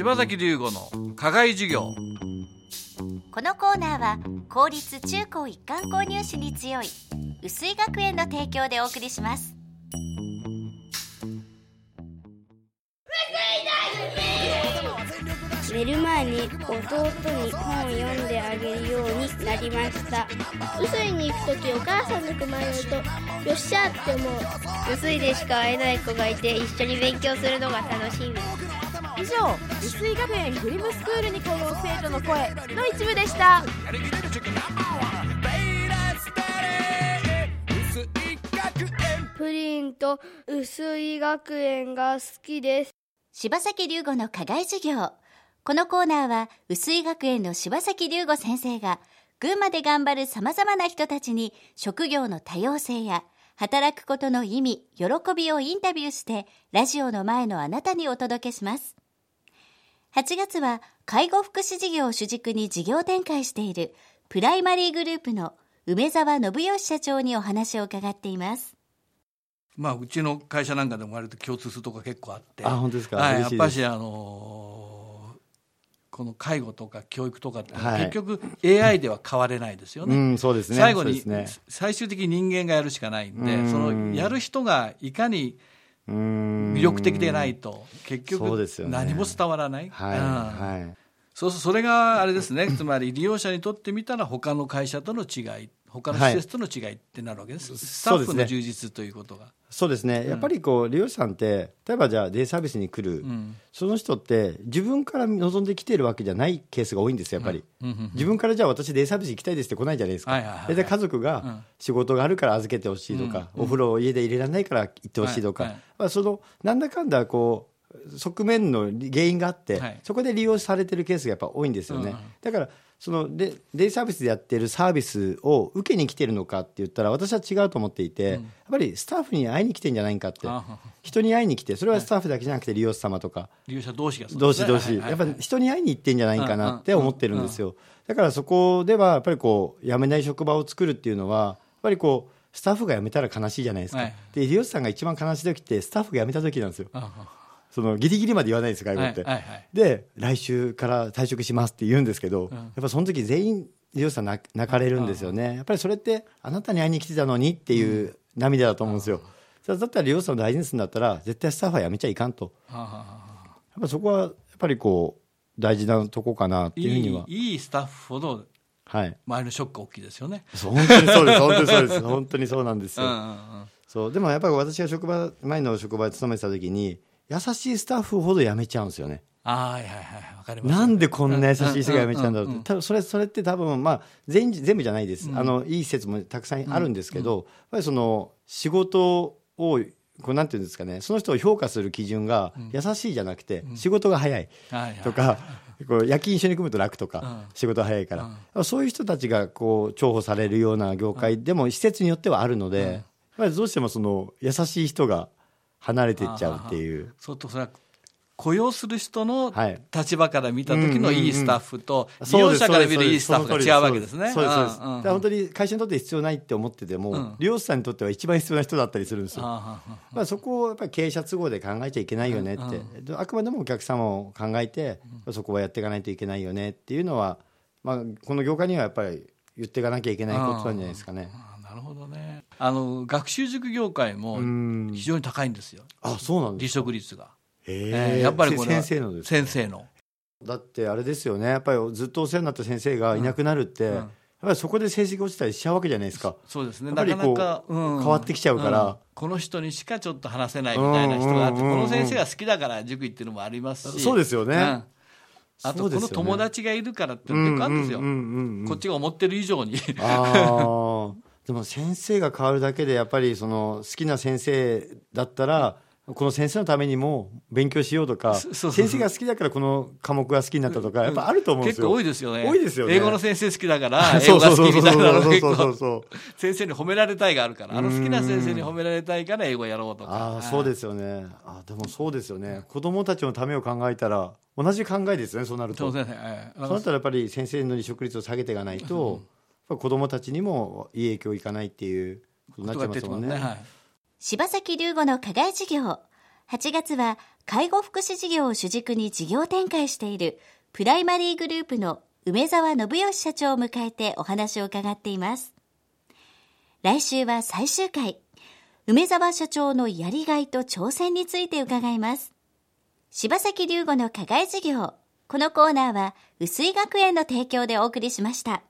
柴崎龍吾の課外授業。このコーナーは公立中高一貫購入士に強い薄井学園の提供でお送りします。寝る前に弟に本を読んであげるようになりました。薄いに行く時お母さんの熊にいるとよっしゃって思う。薄いでしか会えない子がいて一緒に勉強するのが楽しみ以上薄井学園グリムスクールに通う生徒の声の一部でした。プリンと薄い学園が好きです。柴崎龍吾の課外授業。このコーナーは薄井学園の柴崎龍吾先生が群馬で頑張る様々な人たちに職業の多様性や働くことの意味、喜びをインタビューしてラジオの前のあなたにお届けします。8月は介護福祉事業を主軸に事業展開しているプライマリーグループの梅沢信義社長にお話を伺っています。まあうちの会社なんかでも割と共通するところが結構あって。あ本当ですか？はい、やっぱしあのーこの介護とか教育とかって、はい。結局 AI では変われないですよね、うんそうですね。最後に、ね。最終的に人間がやるしかないんでうん。そのやる人がいかに魅力的でないと。結局何も伝わらない、はい、うん。はい。そうそうそれがあれですね。つまり利用者にとってみたら他の会社との違い他の施設との違いってなるわけです、スタッフの充実ということが。そうですね、やっぱりこう利用者さんって例えばじゃあデイサービスに来る、ん。その人って自分から望んで来てるわけじゃないケースが多いんですよやっぱり、自分からじゃあ私デイサービス行きたいですって来ないじゃないですか、はいはいはいはい。大体家族が仕事があるから預けてほしいとか、お風呂を家で入れられないから行ってほしいとか、はいそのなんだかんだこう側面の原因があって、はい。そこで利用されてるケースがやっぱ多いんですよね、うん。だからそのデデイサービスでやってるサービスを受けに来てるのかって言ったら私は違うと思っていて、やっぱりスタッフに会いに来てんじゃないかって人に会いに来てそれはスタッフだけじゃなくて利用者様とか。利用者同士がそう同ですね。士同士。はいやっぱり人に会いに行ってんじゃないかなって思ってるんですよ。だからそこではやっぱりこう辞めない職場を作るっていうのはやっぱりこうスタッフが辞めたら悲しいじゃないですか、はい。で利用者さんが一番悲しい時ってスタッフが辞めた時なんですよそのギリギリまで言わないです介護って、はいはいはい。で来週から退職しますって言うんですけど、やっぱその時全員利用者さん泣泣かれるんですよね。やっぱりそれってあなたに会いに来てたのにっていう涙だと思うんですよ、だったら利用者さんを大事にするんだったら絶対スタッフは辞めちゃいかんと。はははやっぱそこはやっぱりこう大事なとこかなっていうふういには。いいいスタッフほどはい。周りのショックが大きいですよね。そう本当にそうです本当にそうです。本当にそうなんですよ、うんうんうん。そう。でもやっぱり私が職場前の職場で勤めてた時に優しいスタッフほど辞めちゃうんですよね。あーはいはいはい。わかります。なんでこんな優しい人が辞めちゃうんだろううんうんうん。って多分それそれって多分まあ全員全部じゃないです、あのいい施設もたくさんあるんですけど、やっぱりその仕事をこうなんていうんですかね。その人を評価する基準が優しいじゃなくて、仕事が早いとか、こう夜勤一緒に組むと楽とか、うん。仕事早いから、そういう人たちがこう重宝されるような業界でも施設によってはあるので、やっぱりどうしてもその優しい人が離れていっちゃうっていう。そうとそれは雇用する人のはい。立場から見た時のいいスタッフと利用者から見るいいスタッフが違うわけですね。そうですそうです。本当に会社にとって必要ないって思ってても、うん。利用者さんにとっては一番必要な人だったりするんですよ。まあ、そこをやっぱり経営者都合で考えちゃいけないよねって、であくまでもお客様を考えて、そこはやっていかないといけないよねっていうのは、まあ、この業界にはやっぱり言っていかなきゃいけないことなんじゃないですかね。なるほどね。あの学習塾業界もん非常に高いんですよ。あそうなんで離す職率が。へえーえやっぱりこれは先生のですか？先生の。だってあれですよねやっぱりずっとお世話になった先生がいなくなるって、んやっぱりそこで成績落ちたりしちゃうわけじゃないですか。そうですね。なかなか、こう変わってきちゃうからんこの人にしかちょっと話せないみたいな人があって、うんうんうんうんこの先生が好きだから塾行ってるのもありますし。そうですよねんあとこの友達がいるからっていうの結構あるんですよ。うんうんうんうんこっちが思ってる以上に。でも先生が変わるだけでやっぱりその好きな先生だったらこの先生のためにも勉強しようとか先生が好きだからこの科目が好きになったとかやっぱあると思うんですよ。結構多いですよね。多いですよね。英語の先生好きだから、英語が好きみたいな。のが結構、先生に褒められたいがあるから、あの好きな先生に褒められたいから英語やろうとか。ああそうですよね。あでもそうですよね。子供たちのためを考えたら同じ考えですよねそうなると。そうね。ええ。そうなったらやっぱり先生の離職率を下げていかないと、子供たちにもいい影響いかないっていうことになっちゃいますもんね。はい柴崎龍吾の課外授業。8月は介護福祉事業を主軸に事業展開しているプライマリーグループの梅沢信義社長を迎えてお話を伺っています。来週は最終回。梅沢社長のやりがいと挑戦について伺います。柴崎隆吾の課外授業。このコーナーは、薄井学園の提供でお送りしました。